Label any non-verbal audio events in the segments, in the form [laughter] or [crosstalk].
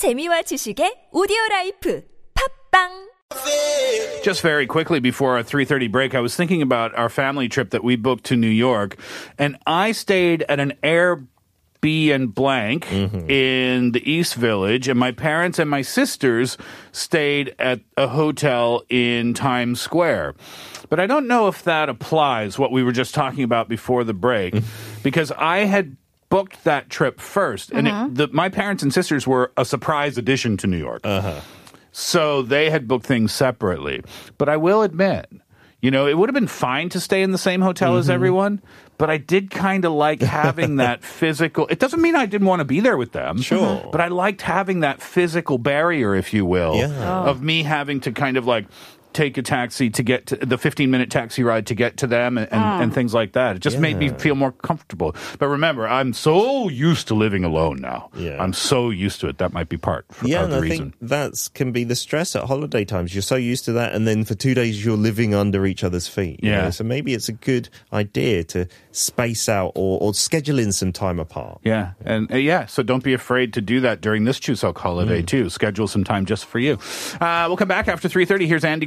재미와 지식의 오디오 라이프 팝빵 Just very quickly before our 3:30 break, I was thinking about our family trip that we booked to New York, and I stayed at an Air B and blank in the East Village, and my parents and my sisters stayed at a hotel in Times Square. But I don't know if that applies what we were just talking about before the break, because I had booked that trip first, and it, uh-huh. the, my parents and sisters were a surprise addition to New York. Uh-huh. So they had booked things separately. But I will admit, you know, it would have been fine to stay in the same hotel as mm-hmm. everyone, but I did kind of like having that [laughs] physical. It doesn't mean I didn't want to be there with them. Sure. Uh-huh. But I liked having that physical barrier, if you will, Yeah. Oh. of me having to kind of like take a taxi to get to the 15 minute taxi ride to get to them and, and, and things like that. It just made me feel more comfortable. But remember, I'm so used to living alone now. Yeah. I'm so used to it. That might be part for, Yeah, of and the I reason. think that can be the stress at holiday times. You're so used to that, and then for two days you're living under each other's feet. you Yeah. know? So maybe it's a good idea to space out or, or schedule in some time apart. Yeah, and uh, yeah, so don't be afraid to do that during this Chuseok Mm. holiday too. Schedule some time just for you. Uh, we'll come back after three thirty. Here's Andy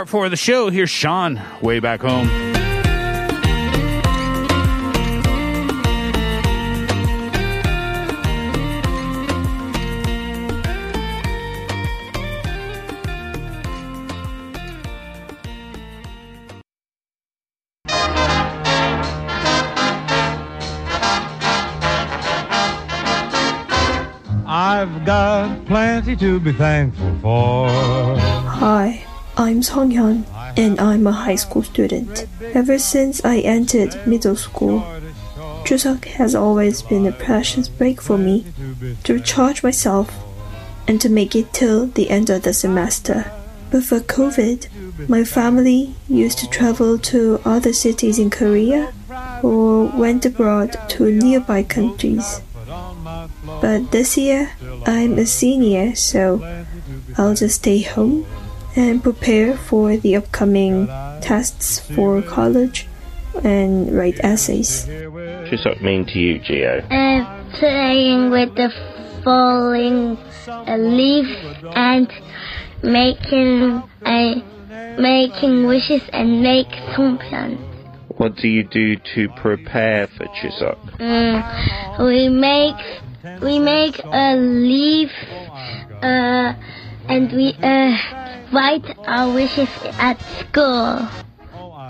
Part four of the show. Here's Sean. Way back home. I've got plenty to be thankful for. I'm Song Hyun, and I'm a high school student. Ever since I entered middle school, Chuseok has always been a precious break for me to recharge myself and to make it till the end of the semester. Before COVID, my family used to travel to other cities in Korea or went abroad to nearby countries. But this year, I'm a senior, so I'll just stay home and prepare for the upcoming tests for college and write essays. Chuseok mean to you, Gio? uh, playing with the falling uh, leaf and making uh, making wishes and make some plans. What do you do to prepare for Chuseok? Mm, we make we make a leaf uh, and we uh, write our wishes at school.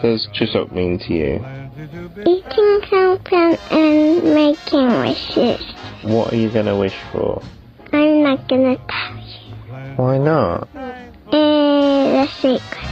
Does Chuseok mean to you? Eating something and making wishes. What are you going to wish for? I'm not gonna tell you. Why not? Eh, it's a secret.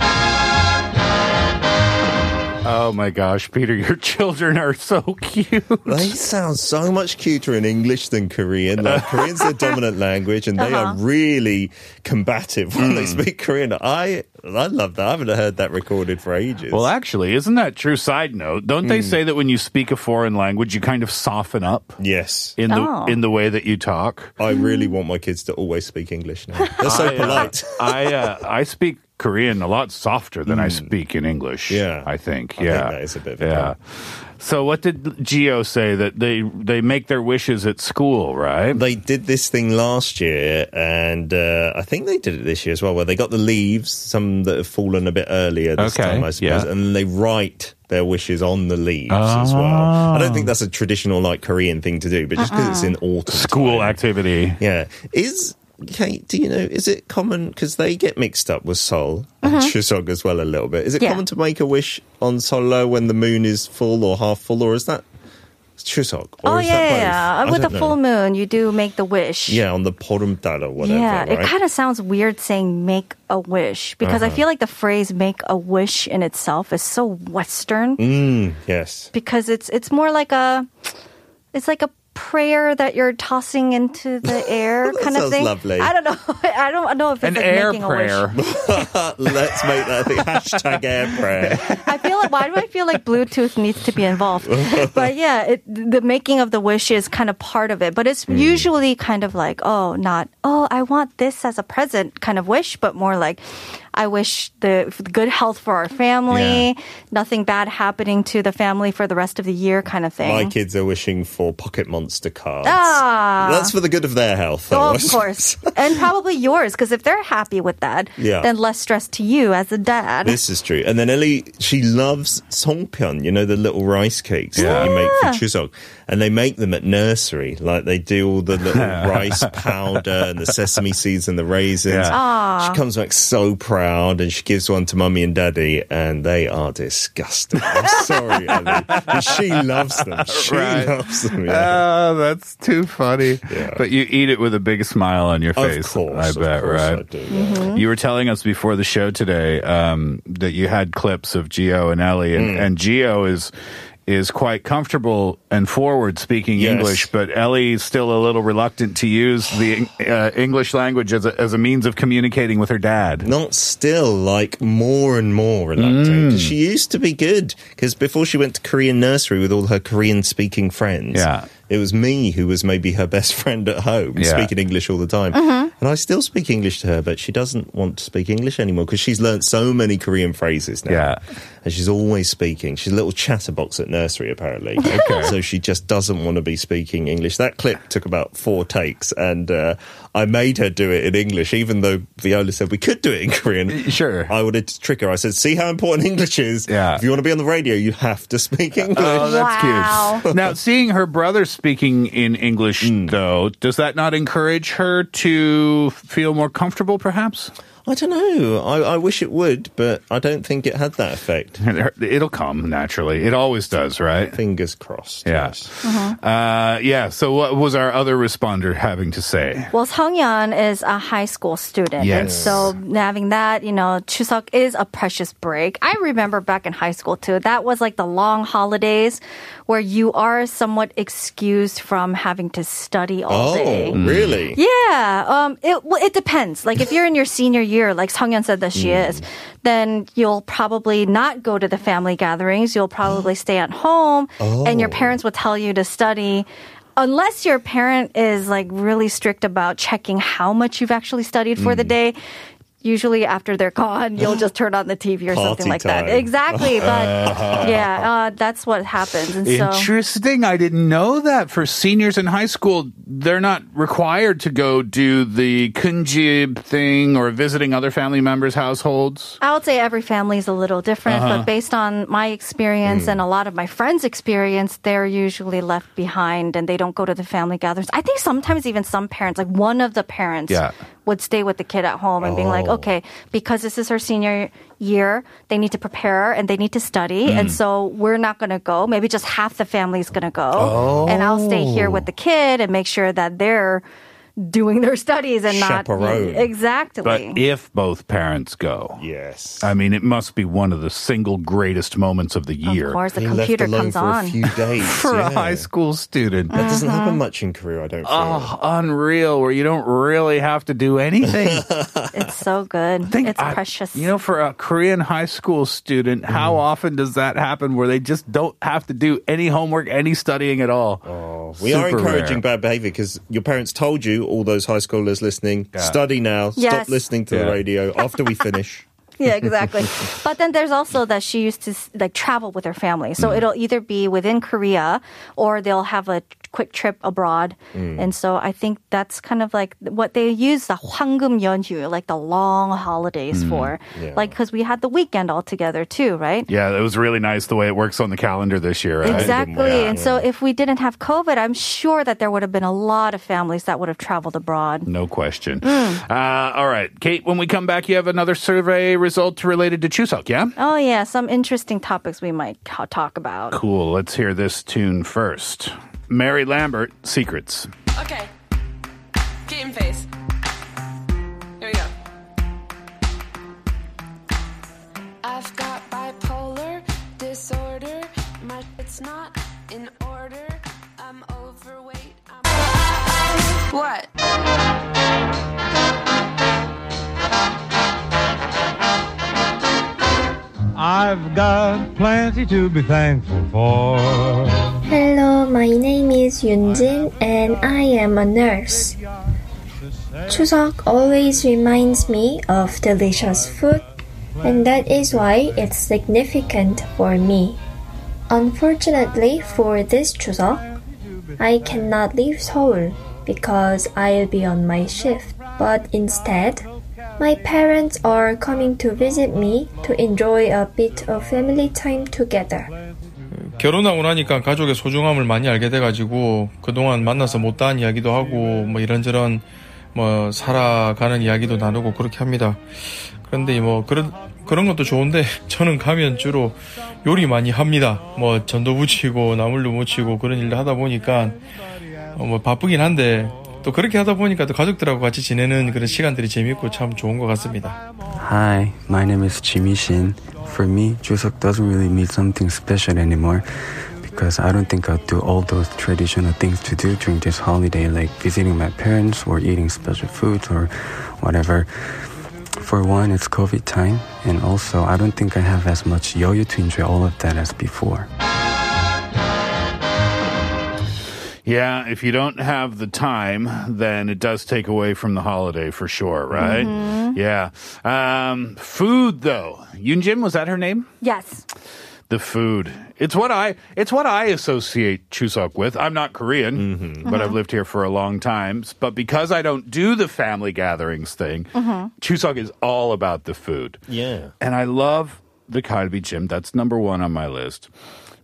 Oh my gosh, Peter, your [laughs] children are so cute. They sound so much cuter in English than Korean. Like [laughs] Korean's their dominant language, and they are really combative when they speak Korean. I I love that. I haven't heard that recorded for ages. Well, actually, isn't that true? Side note, don't they say that when you speak a foreign language, you kind of soften up yes, in the Oh. in the way that you talk? I really want my kids to always speak English now. They're so I, uh, polite. I uh, I speak Korean a lot softer than I speak in English. Yeah. I think. I think yeah, that is a bit of a yeah. So, what did Gio say that they they make their wishes at school, right? They did this thing last year, and uh, I think they did it this year as well, where they got the leaves, some that have fallen a bit earlier this Okay, time, I suppose, yeah. and they write their wishes on the leaves as well. I don't think that's a traditional like Korean thing to do, but just because it's in autumn, School time. activity. Yeah, is Kate? Do you know? Is it common because they get mixed up with Sol and Chuseok as well a little bit? Is it Yeah. common to make a wish on Solo when the moon is full or half full, or is that Chuseok? Oh is yeah, yeah. With the know. full moon, you do make the wish. Yeah, on the porumtal or whatever. yeah, right? it kind of sounds weird saying make a wish because Uh-huh. I feel like the phrase make a wish in itself is so Western Mm, yes. because it's it's more like a it's like a prayer that you're tossing into the [laughs] air kind of thing. lovely. I don't know. [laughs] I don't know if it's An like air making a prayer. wish. [laughs] Let's make that thing. Hashtag air prayer. I feel like why do I feel like Bluetooth needs to be involved? but yeah, it, the making of the wish is kind of part of it. But it's Hmm. usually kind of like, oh, not oh, I want this as a present kind of wish, but more like. I wish the the good health for our family, nothing bad happening to the family for the rest of the year, kind of thing. My kids are wishing for pocket monster cards. Ah. That's for the good of their health. Oh, of course. [laughs] and probably yours, because if they're happy with that, Yeah. then less stress to you as a dad. This is true. And then Ellie, she loves songpyeon, you know, the little rice cakes that you make for Chuseok. And they make them at nursery. Like they do all the little [laughs] rice powder and the sesame seeds and the raisins. Yeah. She comes back so proud and she gives one to mummy and daddy and they are disgusting. I'm sorry, [laughs] Ellie. But she loves them. She Right. loves them. Yeah. Oh, that's too funny. Yeah. But you eat it with a big smile on your face. Of face. course. I of bet, course right? I do, yeah. You were telling us before the show today um, that you had clips of Gio and Ellie, and, Mm. and Gio is is quite comfortable and forward speaking Yes. English, but Ellie's still a little reluctant to use the uh, English language as a, as a means of communicating with her dad. Not still, like more and more reluctant. 'Cause She used to be good because before she went to Korean nursery with all her Korean speaking friends, Yeah. it was me who was maybe her best [laughs] friend at home, Yeah. speaking English all the time. And I still speak English to her, but she doesn't want to speak English anymore because she's learnt so many Korean phrases now. Yeah. And she's always speaking. She's a little chatterbox at nursery, apparently. [laughs] Okay. so she just doesn't want to be speaking English. That clip took about four takes, and uh, I made her do it in English, even though Viola said we could do it in Korean. Sure. I wanted to trick her. I said, see how important English is? Yeah. If you want to be on the radio, you have to speak English. Oh, that's Wow. cute. Now, seeing her brother speaking in English, Mm. though, does that not encourage her to feel more comfortable, perhaps? I don't know. I, I wish it would, but I don't think it had that effect. It'll come naturally. It always does, right? Fingers crossed. Yeah. yes. Uh, yeah. So, what was our other responder having to say? Well, Sungyeon is a high school student. And so having that, you know, Chuseok is a precious break. I remember back in high school too. That was like the long holidays where you are somewhat excused from having to study all day. Oh, day. really? Yeah, um, it well, it depends. Like if you're in your senior year, like Sungyeon said that she is, then you'll probably not go to the family gatherings. You'll probably [gasps] stay at home, and your Oh. parents will tell you to study. Unless your parent is like really strict about checking how much you've actually studied for the mm-hmm. day. Usually after they're gone, you'll just turn on the TV or something Party like that. Exactly, [laughs] but [laughs] yeah, uh, that's what happens. And so, Interesting. I didn't know that for seniors in high school, they're not required to go do the kunjib thing or visiting other family members' households. I would say every family is a little different, Uh-huh. but based on my experience Hmm. and a lot of my friends' experience, they're usually left behind and they don't go to the family gatherings. I think sometimes even some parents, like one of the parents, Yeah. Would stay with the kid at home and being like, Oh. okay, because this is her senior year, they need to prepare and they need to study. Hmm. And so we're not going to go. Maybe just half the family is going to go. And I'll stay here with the kid and make sure that they're doing their studies and not. Chaperone. Exactly. But if both parents go, Yes. I mean, it must be one of the single greatest moments of the year of course, the Being computer alone comes for on. a few [laughs] days. for a high school student. That doesn't happen much in Korea, I don't feel. Oh, unreal! Where you don't really have to do anything. [laughs] It's so good. think it's I- precious. You know, for a Korean high school student, how Mm. often does that happen where they just don't have to do any homework, any studying at all? Oh, we are encouraging rare. bad behavior because your parents told you, all those high schoolers listening, Yeah. study now, Yes. stop listening to the radio after we finish. [laughs] yeah, exactly. but then there's also that she used to like travel with her family. So Mm. it'll either be within Korea or they'll have a quick trip abroad. Mm. And so I think that's kind of like what they use the 황금 연휴, like the long holidays Mm. for. Yeah. Like because we had the weekend all together too, right? Yeah, it was really nice the way it works on the calendar this year, right? Exactly. Yeah. And so if we didn't have COVID, I'm sure that there would have been a lot of families that would have traveled abroad. No question. Mm. Uh, all right, Kate. When we come back, you have another survey result related to Chuseok. Yeah. Oh yeah, some interesting topics we might ca- talk about. Cool. Let's hear this tune first. Mary Lambert, Secrets. Okay. Game face. Here we go. I've got bipolar disorder. My it's not in order. I'm overweight. What? I've got plenty to be thankful for. Hello, my name is Yunjin and I am a nurse. Chuseok always reminds me of delicious food, and that is why it's significant for me. Unfortunately, for this Chuseok, I cannot leave Seoul because I'll be on my shift. But instead, my parents are coming to visit me to enjoy a bit of family time together. 결혼하고 나니까 가족의 소중함을 많이 알게 돼가지고 그동안 만나서 못다한 이야기도 하고 뭐 이런저런 뭐 살아가는 이야기도 나누고 그렇게 합니다. 그런데 뭐 그런 그런 것도 좋은데 [laughs] 저는 가면 주로 요리 많이 합니다. 뭐 전도 부치고 나물도 무치고 그런 일을 하다 보니까 어, 뭐 바쁘긴 한데 또 그렇게 하다 보니까 또 가족들하고 같이 지내는 그런 시간들이 재밌고 참 좋은 것 같습니다. Hi, my name is Jimmy Shin. For me, Chuseok doesn't really mean something special anymore because I don't think I'll do all those traditional things to do during this holiday, like visiting my parents or eating special foods or whatever. For one, it's COVID time, and also I don't think I have as much yeoyu to enjoy all of that as before. Yeah, if you don't have the time, then it does take away from the holiday for sure, right? Mm-hmm. Yeah. Um, food though. Yunjin, was that her name? Yes. The food. It's what I it's what I associate Chuseok with. I'm not Korean, mm-hmm. but I've uh-huh. lived here for a long time. But because I don't do the family gatherings thing, uh-huh. Chuseok is all about the food. Yeah. And I love the kalbi jjim. That's number one on my list.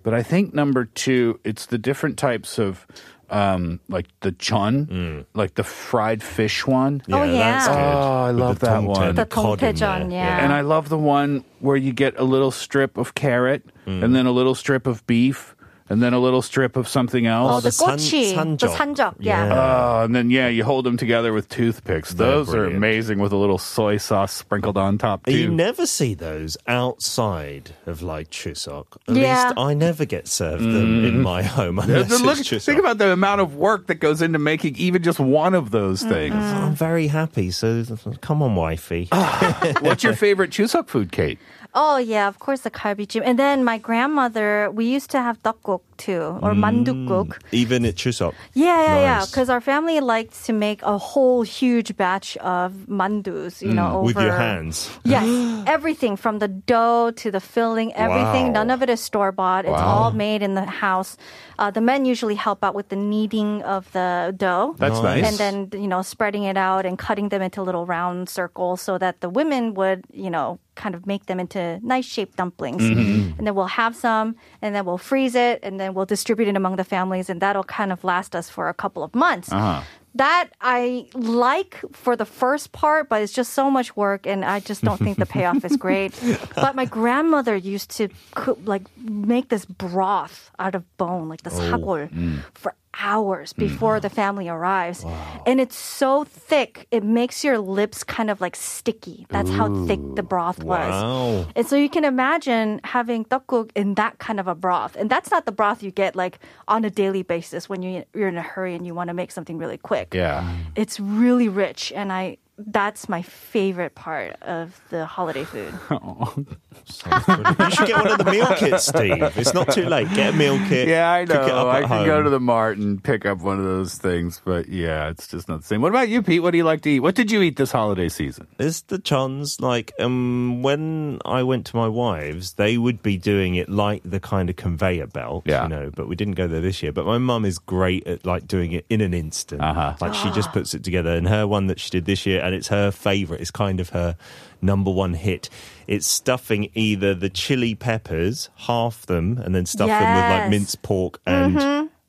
But I think number two, it's the different types of, um, like the chun, like the fried fish one. Oh, yeah. Oh, I With love the that one. The cod in tongtaejeon, there. yeah. And I love the one where you get a little strip of carrot and then a little strip of beef and then a little strip of something Oh, else. the the san- gochi, the sanjok. sanjok, yeah. Yeah. Oh, and then yeah, you hold them together with toothpicks. They're Those are brilliant. amazing with a little soy sauce sprinkled on top You never see those outside of like Chuseok. At Yeah. least I never get served them mm. in my home unless Yeah, look, it's Chuseok. think about the amount of work that goes into making even just one of those mm-hmm. things. I'm very happy. So come on, wifey. Ah, what's your [laughs] favorite Chuseok food, Kate? Oh yeah, of course the kalbi And then my grandmother, we used to have tteokguk too, or mandukguk. Even at Chuseok. Yeah, yeah, yeah. Because our family likes to make a whole huge batch of mandus, you know, over With your hands. [gasps] Yes, [gasps] everything from the dough to the filling, everything. Wow. None of it is store bought. It's all made in the house. Uh, the men usually help out with the kneading of the dough. That's nice. And then, you know, spreading it out and cutting them into little round circles so that the women would, you know, kind of make them into nice shaped dumplings. Mm-hmm. And then we'll have some and then we'll freeze it and then we'll distribute it among the families and that'll kind of last us for a couple of months. Uh-huh. That I like for the first part, but it's just so much work, and I just don't think the payoff is great. [laughs] But my grandmother used to cook, like make this broth out of bone, like the sagol, for hours mm. before the family arrives, and it's so thick it makes your lips kind of like sticky. That's how thick the broth was. Wow. And so you can imagine having tteokguk in that kind of a broth. And that's not the broth you get like on a daily basis when you, you're in a hurry and you want to make something really quick. Yeah. It's really rich and I that's my favorite part of the holiday food. [laughs] [laughs] You should get one of the meal kits, Steve. It's not too late. Get a meal kit. Yeah, I cook it know. up I at can go to the mart and pick up one of those things, but yeah, it's just not the same. What about you, Pete? What do you like to eat? What did you eat this holiday season? It's the chons. Like, um, when I went to my wives, they would be doing it like the kind of conveyor belt, Yeah. you know. But we didn't go there this year. But my mum is great at like doing it in an instant. Uh-huh. Like she [gasps] just puts it together. And her one that she did this year, and it's her favorite. It's kind of her number one hit. It's stuffing either the chili peppers, half them, and then stuff them with like minced pork and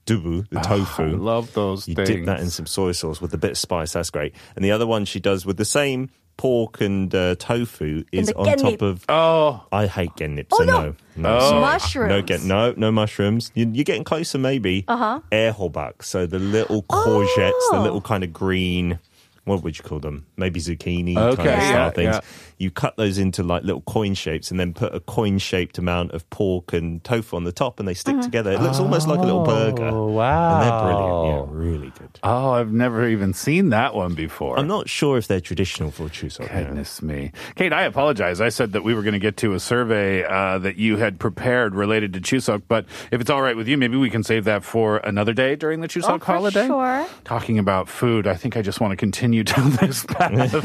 dubu, the tofu. I love those You things. dip that in some soy sauce with a bit of spice. That's great. And the other one she does with the same pork and uh, tofu is on gennip. top of. Oh, I hate gennip, Oh, so no. no. No, Oh. Mushrooms. No, get, no, no mushrooms. You, you're getting closer, maybe. Uh-huh. aehobak. So the little courgettes, the Oh. little kind of green what would you call them? Maybe zucchini Okay, kind of yeah, style things. yeah. You cut those into like little coin shapes and then put a coin shaped amount of pork and tofu on the top and they stick together. It looks almost like a little burger. Oh, wow. And they're brilliant. Yeah, really good. Oh, I've never even seen that one before. I'm not sure if they're traditional for Chuseok. yeah. Goodness me. Kate, I apologize. I said that we were going to get to a survey uh, that you had prepared related to Chuseok, but if it's all right with you, maybe we can save that for another day during the Chuseok Oh, for holiday. sure. Talking about food, I think I just want to continue down this path. [laughs]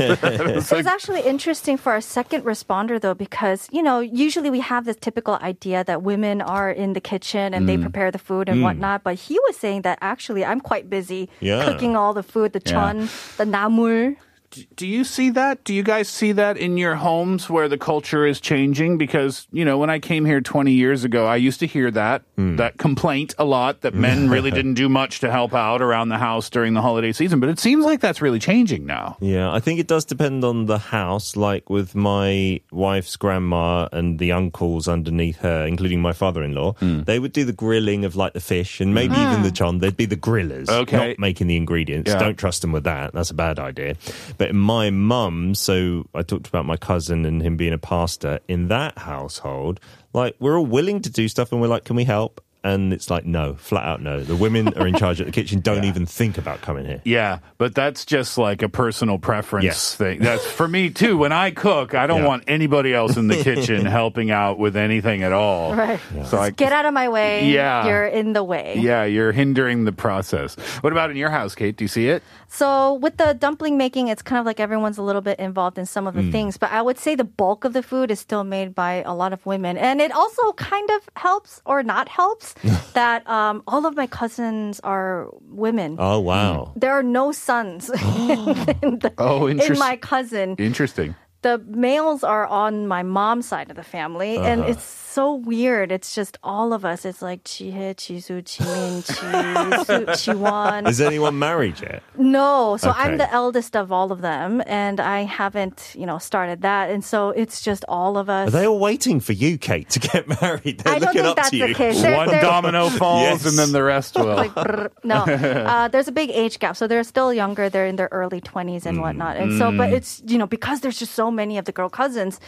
It's It's actually interesting for our second responder, though, because, you know, usually we have this typical idea that women are in the kitchen and they Mm. prepare the food and whatnot. But he was saying that actually I'm quite busy Yeah. cooking all the food, the Yeah. chon, the namul. Do you see that? Do you guys see that in your homes where the culture is changing? Because, you know, when I came here 20 years ago, I used to hear that, that complaint a lot that men [laughs] really didn't do much to help out around the house during the holiday season. But it seems like that's really changing now. Yeah, I think it does depend on the house. Like with my wife's grandma and the uncles underneath her, including my father-in-law, Hmm. they would do the grilling of like the fish and maybe even the chon. They'd be the grillers, Okay. not making the ingredients. Yeah. Don't trust them with that. That's a bad idea. But my mum, so I talked about my cousin and him being a pastor. In that household, like we're all willing to do stuff, and we're like, "Can we help?" And it's like, no, flat out no. The women are in charge at the kitchen. Don't [laughs] even think about coming here. Yeah, but that's just like a personal preference Yes. thing. That's for me too. When I cook, I don't Yeah. want anybody else in the kitchen [laughs] helping out with anything at all. Right. So I Get out of my way. Yeah. You're in the way. Yeah, you're hindering the process. What about in your house, Kate? Do you see it? So with the dumpling making, it's kind of like everyone's a little bit involved in some of the hmm. things, but I would say the bulk of the food is still made by a lot of women, and it also kind of helps or not helps [laughs] that um, all of my cousins are women. Oh wow. There are no sons [gasps] [laughs] in, the- Oh, in my cousin. Interesting. The males are on my mom's side of the family, and Uh-huh. it's so weird. It's just all of us. It's like Jihae, Chisu, Jimin, Ji, Jiwon. [laughs] Is anyone married yet? No, so I'm the eldest of all of them, and I haven't, you know, started that, and so it's just all of us. Are they all waiting for you, Kate, to get [laughs] married? They're I don't looking think up that's to you. the case. They're- One they're- domino [laughs] falls Yes. and then the rest will. like brr, no, uh, there's a big age gap, so they're still younger. They're in their early 20s and whatnot, and so, but it's you know because there's just so many of the girl cousins.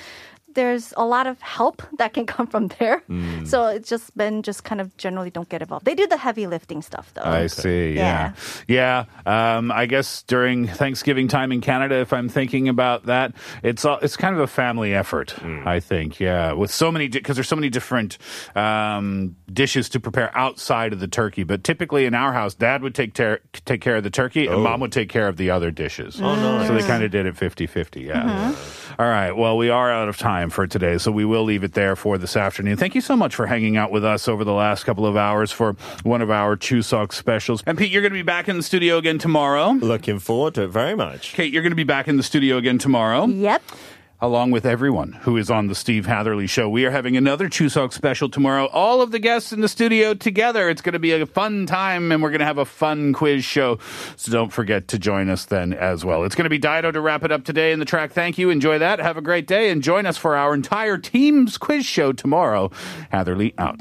There's a lot of help [laughs] that can come from there. So it's just been just kind of generally don't get involved. They do the heavy lifting stuff though. I see. Yeah. Yeah. Um, I guess during Thanksgiving time in Canada, if I'm thinking about that, it's all, it's kind of a family effort. I think. Yeah. With so many because there's so many different um, dishes to prepare outside of the turkey. But typically in our house, Dad would take ter- take care of the turkey, and Mom would take care of the other dishes. Oh, nice. So they kind of did it 50-50. Yeah. All right. Well, we are out of time for today, so we will leave it there for this afternoon. Thank you so much for hanging out with us over the last couple of hours for one of our Chuseok specials. And Pete, you're going to be back in the studio again tomorrow. Looking forward to it very much. Kate, you're going to be back in the studio again tomorrow Yep. Along with everyone who is on the Steve Hatherly Show. We are having another Chuseok special tomorrow. All of the guests in the studio together. It's going to be a fun time, and we're going to have a fun quiz show. So don't forget to join us then as well. It's going to be Dido to wrap it up today in the track. Thank you. Enjoy that. Have a great day, and join us for our entire team's quiz show tomorrow. Hatherly out.